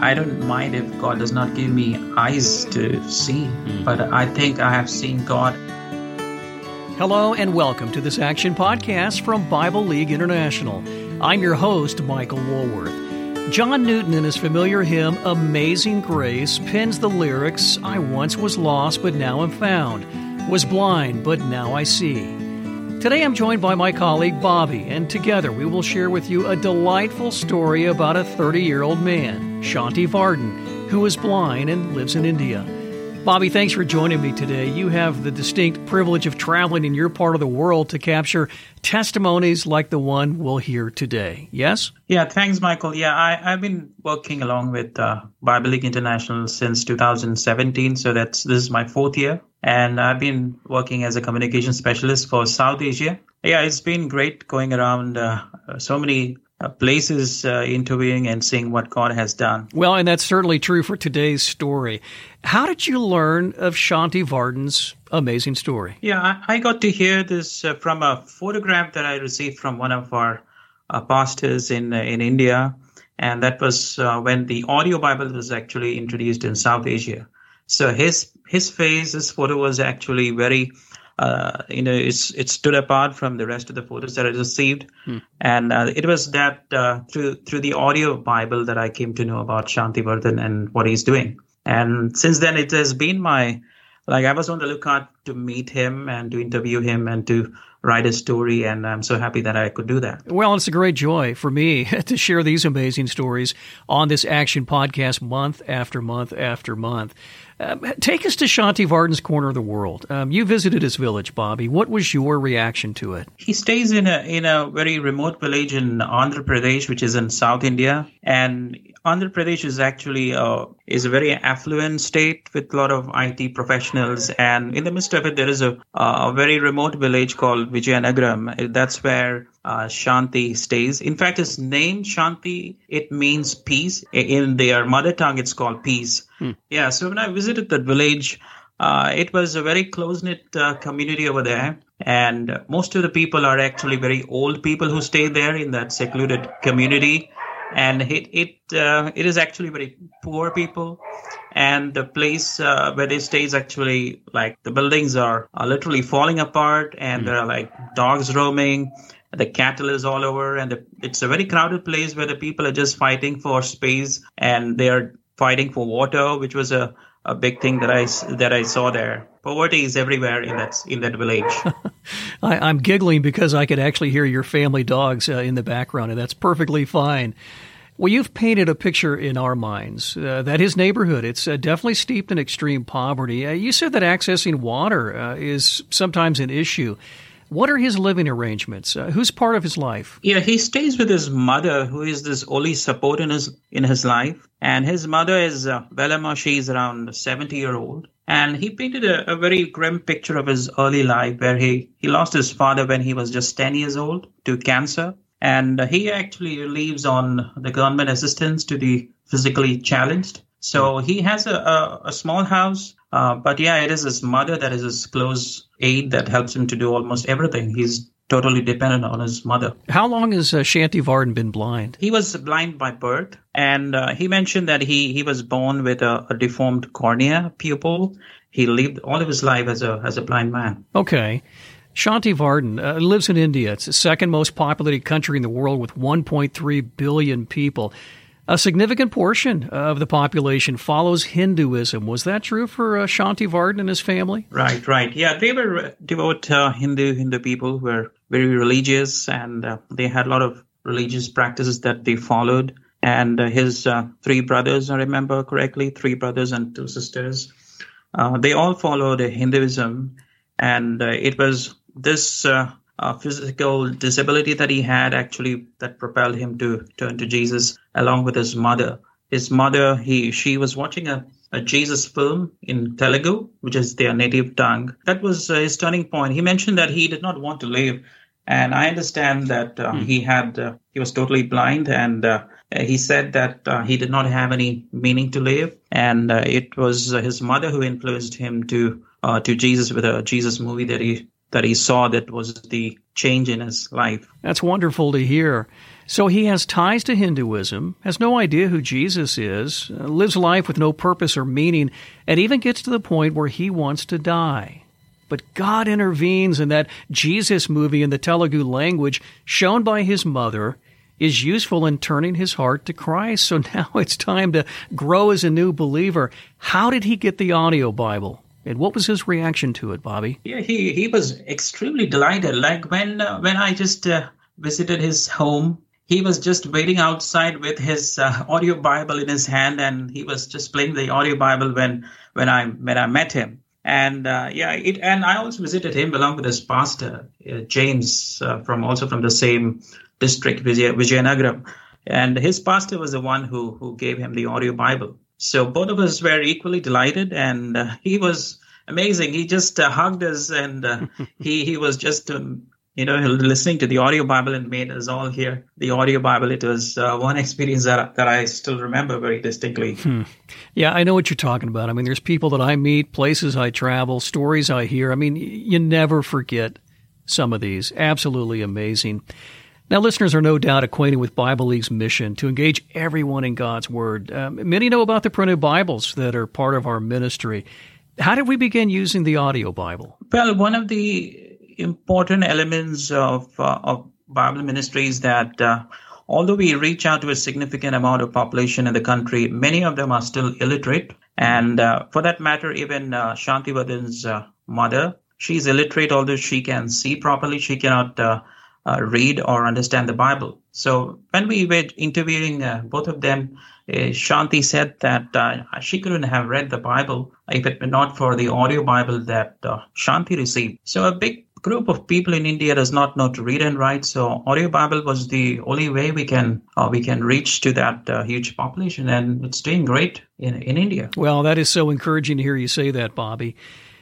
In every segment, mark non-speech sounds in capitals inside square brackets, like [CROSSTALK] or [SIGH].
I don't mind if God does not give me eyes to see, mm. but I think I have seen God. Hello and welcome to this Action Podcast from Bible League International. I'm your host, Michael Woolworth. John Newton, in his familiar hymn, Amazing Grace, pens the lyrics I once was lost, but now am found, was blind, but now I see. Today I'm joined by my colleague Bobby, and together we will share with you a delightful story about a 30 year old man, Shanti Vardhan, who is blind and lives in India. Bobby, thanks for joining me today. You have the distinct privilege of traveling in your part of the world to capture testimonies like the one we'll hear today. Yes? Yeah, thanks, Michael. Yeah, I, have been working along with uh, Bible League International since 2017, so that's this is my fourth year and I've been working as a communication specialist for South Asia. Yeah, it's been great going around uh, so many uh, places uh, interviewing and seeing what God has done. Well, and that's certainly true for today's story. How did you learn of Shanti Vardhan's amazing story? Yeah, I, I got to hear this uh, from a photograph that I received from one of our uh, pastors in uh, in India, and that was when the audio Bible was actually introduced in South Asia. So his his face, his photo was actually very, uh, you know, it's it stood apart from the rest of the photos that I received, hmm. and uh, it was that uh, through through the audio Bible that I came to know about Shanti Vardhan and what he's doing. And since then, it has been my like I was on the lookout to meet him and to interview him and to write a story, and I'm so happy that I could do that. Well, it's a great joy for me [LAUGHS] to share these amazing stories on this Action Podcast month after month after month. Um, take us to Shanti Vardhan's corner of the world. Um, you visited his village, Bobby. What was your reaction to it? He stays in a in a very remote village in Andhra Pradesh, which is in South India, and Andhra Pradesh is actually uh, is a very affluent state with a lot of IT professionals, and in the midst of it, there is a, a very remote village called Vijayanagaram. That's where uh, Shanti stays. In fact, his name Shanti it means peace. In their mother tongue, it's called peace. Hmm. Yeah. So when I visited that village, uh, it was a very close knit uh, community over there, and most of the people are actually very old people who stay there in that secluded community and it it uh, it is actually very poor people and the place uh, where they stay is actually like the buildings are, are literally falling apart and mm. there are like dogs roaming the cattle is all over and the, it's a very crowded place where the people are just fighting for space and they are fighting for water which was a, a big thing that I, that I saw there. Poverty is everywhere in that in that village. [LAUGHS] I, am giggling because I could actually hear your family dogs uh, in the background, and that's perfectly fine. Well, you've painted a picture in our minds uh, that his neighborhood it's uh, definitely steeped in extreme poverty. Uh, you said that accessing water uh, is sometimes an issue. What are his living arrangements? Uh, who's part of his life? Yeah, he stays with his mother, who is this only support in his in his life. And his mother is uh, Velama. She's around seventy year old. And he painted a, a, very grim picture of his early life, where he he lost his father when he was just ten years old to cancer, and he actually lives on the government assistance to the physically challenged. So he has a, a, a small house uh, but yeah, it is his mother that is his close aide that helps him to do almost everything. He's totally dependent on his mother. How long has uh, Shanti Vardhan been blind? He was blind by birth, and uh, he mentioned that he, he was born with a, a, deformed cornea pupil. He lived all of his life as a as a blind man. Okay. Shanti Vardhan uh, lives in India. It's the second most populated country in the world with 1.3 billion people. A significant portion of the population follows Hinduism. Was that true for uh, Shanti Vardhan and his family? Right, right. Yeah, they were devout uh, Hindu Hindu people were very religious, and uh, they had a lot of religious practices that they followed. And uh, his uh, three brothers, I remember correctly, three brothers and two sisters, uh, they all followed Hinduism, and it was this uh, physical disability that he had actually that propelled him to turn to Jesus along with his mother. His mother, he she was watching a, a Jesus film in Telugu, which is their native tongue. That was uh, his turning point. He mentioned that he did not want to live, and I understand that uh, hmm. he had uh, he was totally blind, and uh, he said that uh, he did not have any meaning to live, and it was his mother who influenced him to to Jesus with a Jesus movie that he that he saw that was the change in his life. That's wonderful to hear. So he has ties to Hinduism, has no idea who Jesus is, uh, lives life with no purpose or meaning, and even gets to the point where he wants to die. But God intervenes, and that Jesus movie in the Telugu language, shown by his mother, is useful in turning his heart to Christ. [LAUGHS] So now it's time to grow as a new believer. How did he get the audio Bible? And what was his reaction to it, Bobby? Yeah, he, he was extremely delighted. Like when uh, when I just uh, visited his home he was just waiting outside with his uh, audio Bible in his hand, and he was just playing the audio Bible when when I when I met him. And uh, yeah, it, and I also visited him along with his pastor uh, James uh, from also from the same district, Vijay, Vijayanagaram, and his pastor was the one who who gave him the audio Bible. So both of us were equally delighted, and uh, he was amazing. He just uh, hugged us, and [LAUGHS] he he was just um, you know, listening to the audio Bible and made us all hear the audio Bible. It was uh, one experience that, that I still remember very distinctly. Hmm. Yeah, I know what you're talking about. I mean, there's people that I meet, places I travel, stories I hear. I mean, you never forget some of these. Absolutely amazing. Now, listeners are no doubt acquainted with Bible League's mission to engage everyone in God's Word. Um, many know about the printed Bibles that are part of our ministry. How did we begin using the audio Bible? Well, one of the important elements of, uh, of Bible ministries that uh, although we reach out to a significant amount of population in the country, many of them are still illiterate. And uh, for that matter, even uh, Shanti Vardhan's uh, mother, she's illiterate, although she can see properly, she cannot uh, uh, read or understand the Bible. So when we were interviewing uh, both of them, Shanti said that she couldn't have read the Bible if it were not for the audio Bible that Shanti received. So a big group of people in India does not know to read and write. So audio Bible was the only way we can uh, we can reach to that uh, huge population, and it's doing great in in India. Well, that is so encouraging to hear you say that, Bobby.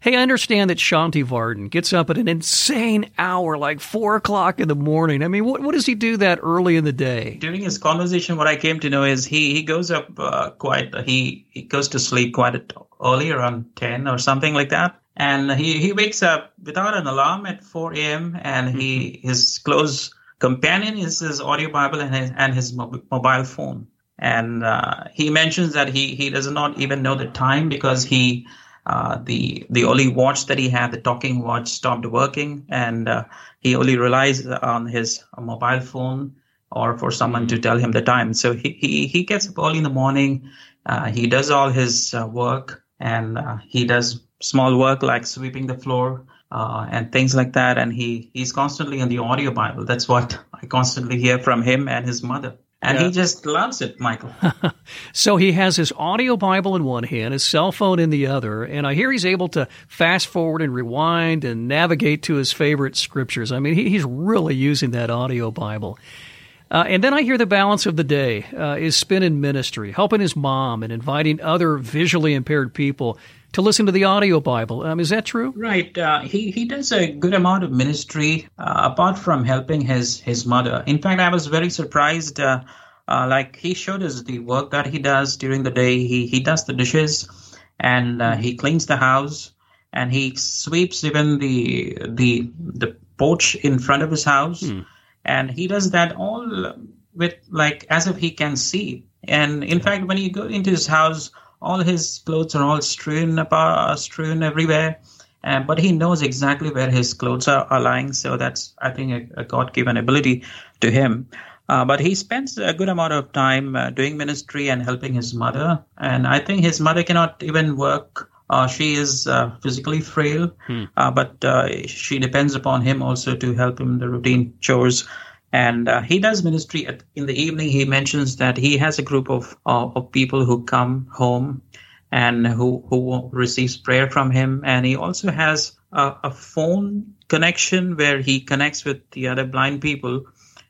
Hey, I understand that Shanti Vardhan gets up at an insane hour, like four o'clock in the morning. I mean, what what does he do that early in the day? During his conversation, what I came to know is he he goes up uh, quite he he goes to sleep quite early, around ten or something like that and he, he wakes up without an alarm at 4 a.m. and he mm-hmm. his close companion is his audio Bible and his, and his mobile phone. And uh, he mentions that he he does not even know the time because he uh, the the only watch that he had, the talking watch, stopped working, and uh, he only relies on his mobile phone or for someone to mm-hmm. tell him the time. So he he, he gets up early in the morning. Uh, he does all his uh, work and uh, he does small work like sweeping the floor uh, and things like that. And he he's constantly in the audio Bible. That's what I constantly hear from him and his mother. And yeah. he just loves it, Michael. [LAUGHS] so he has his audio Bible in one hand, his cell phone in the other, and I hear he's able to fast forward and rewind and navigate to his favorite scriptures. I mean, he, he's really using that audio Bible. Uh, and then I hear the balance of the day uh, is spent in ministry, helping his mom and inviting other visually impaired people to listen to the audio Bible. Um, is that true? Right. Uh, he he does a good amount of ministry uh, apart from helping his his mother. In fact, I was very surprised. Uh, uh, like he showed us the work that he does during the day. He he does the dishes, and he cleans the house, and he sweeps even the the the porch in front of his house. Hmm and he does that all with like as if he can see and in fact when you go into his house all his clothes are all strewn about strewn everywhere. Uh, but he knows exactly where his clothes are, are lying so that's i think a, a god-given ability to him. Uh, but he spends a good amount of time uh, doing ministry and helping his mother. And i think his mother cannot even work. Uh, she is uh, physically frail, hmm. uh, but uh, she depends upon him also to help him the routine chores. And uh, he does ministry at, in the evening. He mentions that he has a group of uh, of people who come home and who who receives prayer from him. And he also has a, a phone connection where he connects with the other blind people,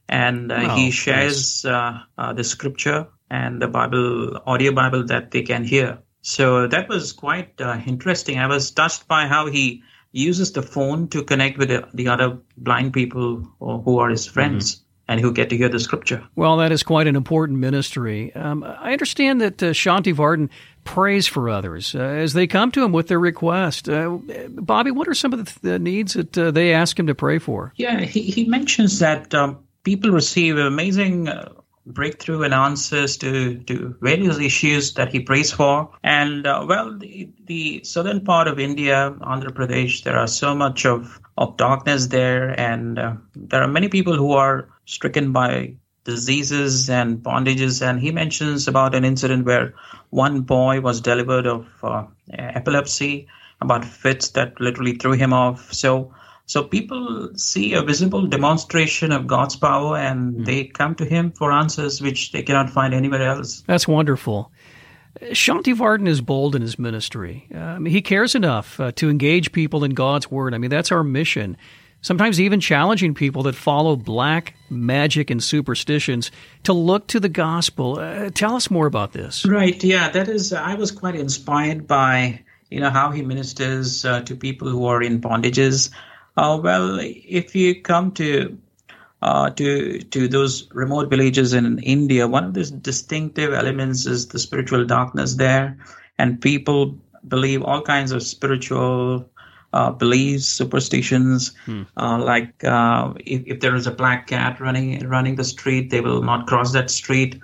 and oh, he shares nice. the scripture and the Bible audio Bible that they can hear. So that was quite uh, interesting. I was touched by how he uses the phone to connect with the, the other blind people who are his friends. Mm-hmm. And who get to hear the scripture. Well, that is quite an important ministry. Um, I understand that uh, Shanti Vardhan prays for others uh, as they come to him with their request. Uh, Bobby, what are some of the, the needs that uh, they ask him to pray for? Yeah, he, he mentions that um, people receive amazing uh, breakthrough and answers to, to various issues that he prays for. And uh, well, the, the, southern part of India, Andhra Pradesh, there are so much of, of darkness there, and uh, there are many people who are stricken by diseases and bondages. And he mentions about an incident where one boy was delivered of uh, epilepsy, about fits that literally threw him off. So so people see a visible demonstration of God's power and mm. they come to Him for answers which they cannot find anywhere else. That's wonderful. Shanti Vardhan is bold in his ministry. Um, he cares enough uh, to engage people in God's Word. I mean, that's our mission. Sometimes even challenging people that follow black magic and superstitions to look to the gospel. Uh, tell us more about this. Right. Yeah, that is. I was quite inspired by you know how he ministers uh, to people who are in bondages. Uh, well, if you come to uh, to to those remote villages in India, one of the distinctive elements is the spiritual darkness there, and people believe all kinds of spiritual uh, beliefs, superstitions, hmm. uh, like uh, if, if, there is a black cat running running the street, they will not cross that street.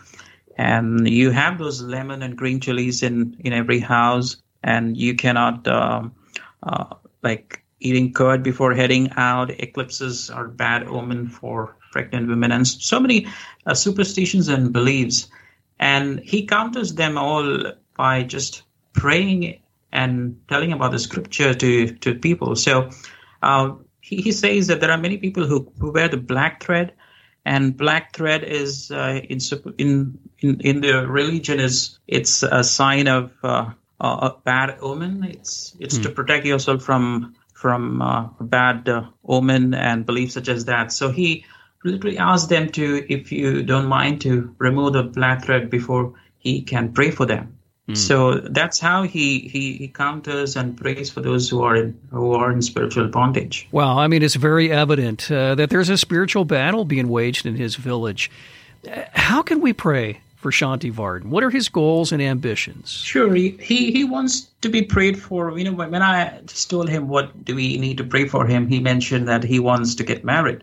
And you have those lemon and green chilies in in every house, and you cannot um, uh, like eating curd before heading out. Eclipses are bad omen for pregnant women, and so many uh, superstitions and beliefs. And he counters them all by just praying and telling about the scripture to to people. So uh, he, he says that there are many people who, who wear the black thread, and black thread is uh, in, in in in the religion is it's a sign of uh, a bad omen. It's it's mm. to protect yourself from from uh, bad uh, omen and beliefs such as that. So he literally asked them to, if you don't mind, to remove the black thread before he can pray for them. Mm. So that's how he, he, he counters and prays for those who are in who are in spiritual bondage. Well, I mean, it's very evident uh, that there's a spiritual battle being waged in his village. Uh, how can we pray for Shanti Vardhan? What are his goals and ambitions? Sure, he, he wants to be prayed for. You know, when I just told him what do we need to pray for him, he mentioned that he wants to get married.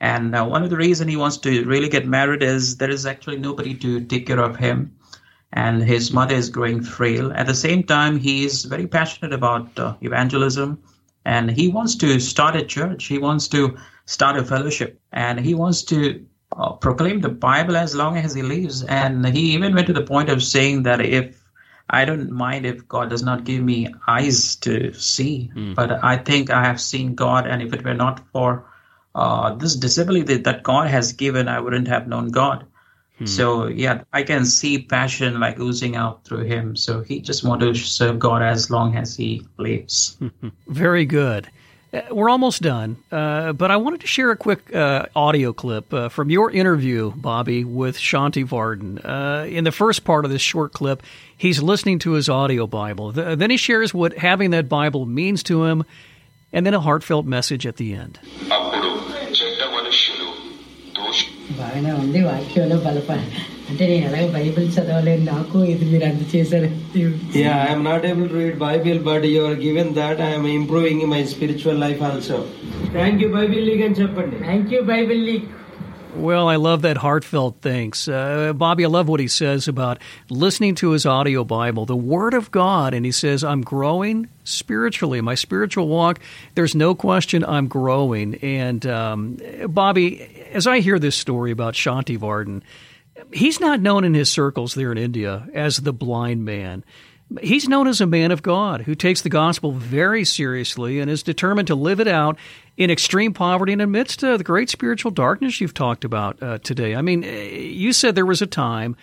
And uh, one of the reasons he wants to really get married is there is actually nobody to take care of him. And his mother is growing frail. At the same time, he is very passionate about uh, evangelism and he wants to start a church. He wants to start a fellowship and he wants to uh, proclaim the Bible as long as he lives. And he even went to the point of saying that if I don't mind if God does not give me eyes to see, mm. but I think I have seen God, and if it were not for uh, this disability that God has given, I wouldn't have known God. Hmm. So yeah, I can see passion like oozing out through him. So he just wants to serve God as long as he lives. [LAUGHS] Very good. Uh, we're almost done, uh, but I wanted to share a quick uh, audio clip uh, from your interview, Bobby, with Shanti Vardhan. Uh, in the first part of this short clip, he's listening to his audio Bible. The, then he shares what having that Bible means to him, and then a heartfelt message at the end. బాగానే ఉంది వాక్యంలో బలప అంటే నేను ఎలాగ Bible చదవలేదు నాకు ఇది మీరు అంత చేశారు not able to read Bible but your given that I'm improving my spiritual life also thank you Bible League అని చెప్పండి. Thank you Bible League Well, I love that heartfelt thanks. Uh, Bobby, I love what he says about listening to his audio Bible, the Word of God. And he says, I'm growing spiritually. My spiritual walk, there's no question I'm growing. And um, Bobby, as I hear this story about Shanti Vardhan, he's not known in his circles there in India as the blind man. He's known as a man of God who takes the gospel very seriously and is determined to live it out in extreme poverty and amidst uh, the great spiritual darkness you've talked about uh, today. I mean, you said there was a time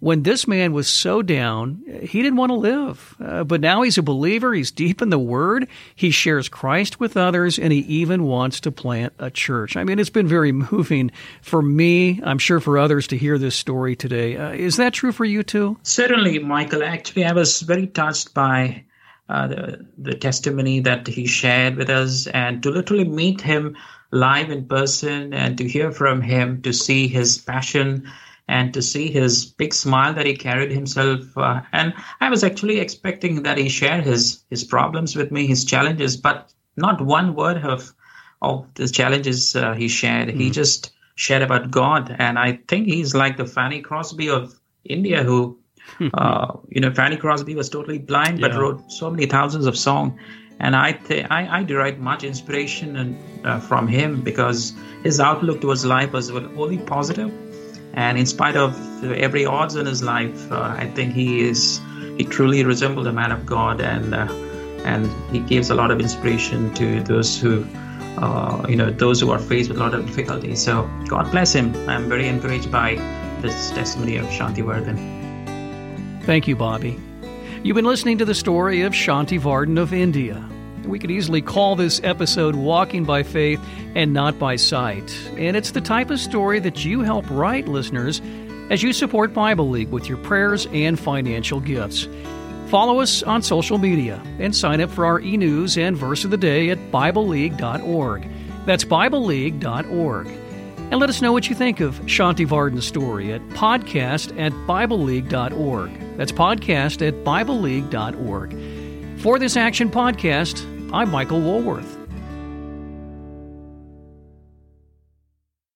when this man was so down, he didn't want to live. Uh, but now he's a believer. He's deep in the Word. He shares Christ with others, and he even wants to plant a church. I mean, it's been very [LAUGHS] moving for me. I'm sure for others to hear this story today. Uh, is that true for you too? Certainly, Michael. Actually, I was very touched by uh, the, the testimony that he shared with us, and to literally meet him live in person and to hear from him, to see his passion and to see his big smile that he carried himself. Uh, and I was actually expecting that he shared his his problems with me, his challenges, but not one word of of the challenges uh, he shared. Mm. He just shared about God. And I think he's like the Fanny Crosby of India, who, uh, you know, Fanny Crosby was totally blind but wrote so many thousands of songs. And I, th- I, I derive much inspiration and, uh, from him because his outlook towards life was only positive. And in spite of every odds in his life, uh, I think he is he truly resembled a man of God, and uh, and he gives a lot of inspiration to those who, uh, you know, those who are faced with a lot of difficulties. So God bless him. I'm very encouraged by this testimony of Shanti Vardhan. Thank you, Bobby. You've been listening to the story of Shanti Vardhan of India. We could easily call this episode Walking by Faith and Not by Sight. And it's the type of story that you help write, listeners, as you support Bible League with your prayers and financial gifts. Follow us on social media and sign up for our e news and verse of the day at BibleLeague.org. That's BibleLeague.org. And let us know what you think of Shanti Vardhan's story at podcast at BibleLeague.org. That's podcast at BibleLeague.org. For this Action Podcast, I'm Michael Woolworth.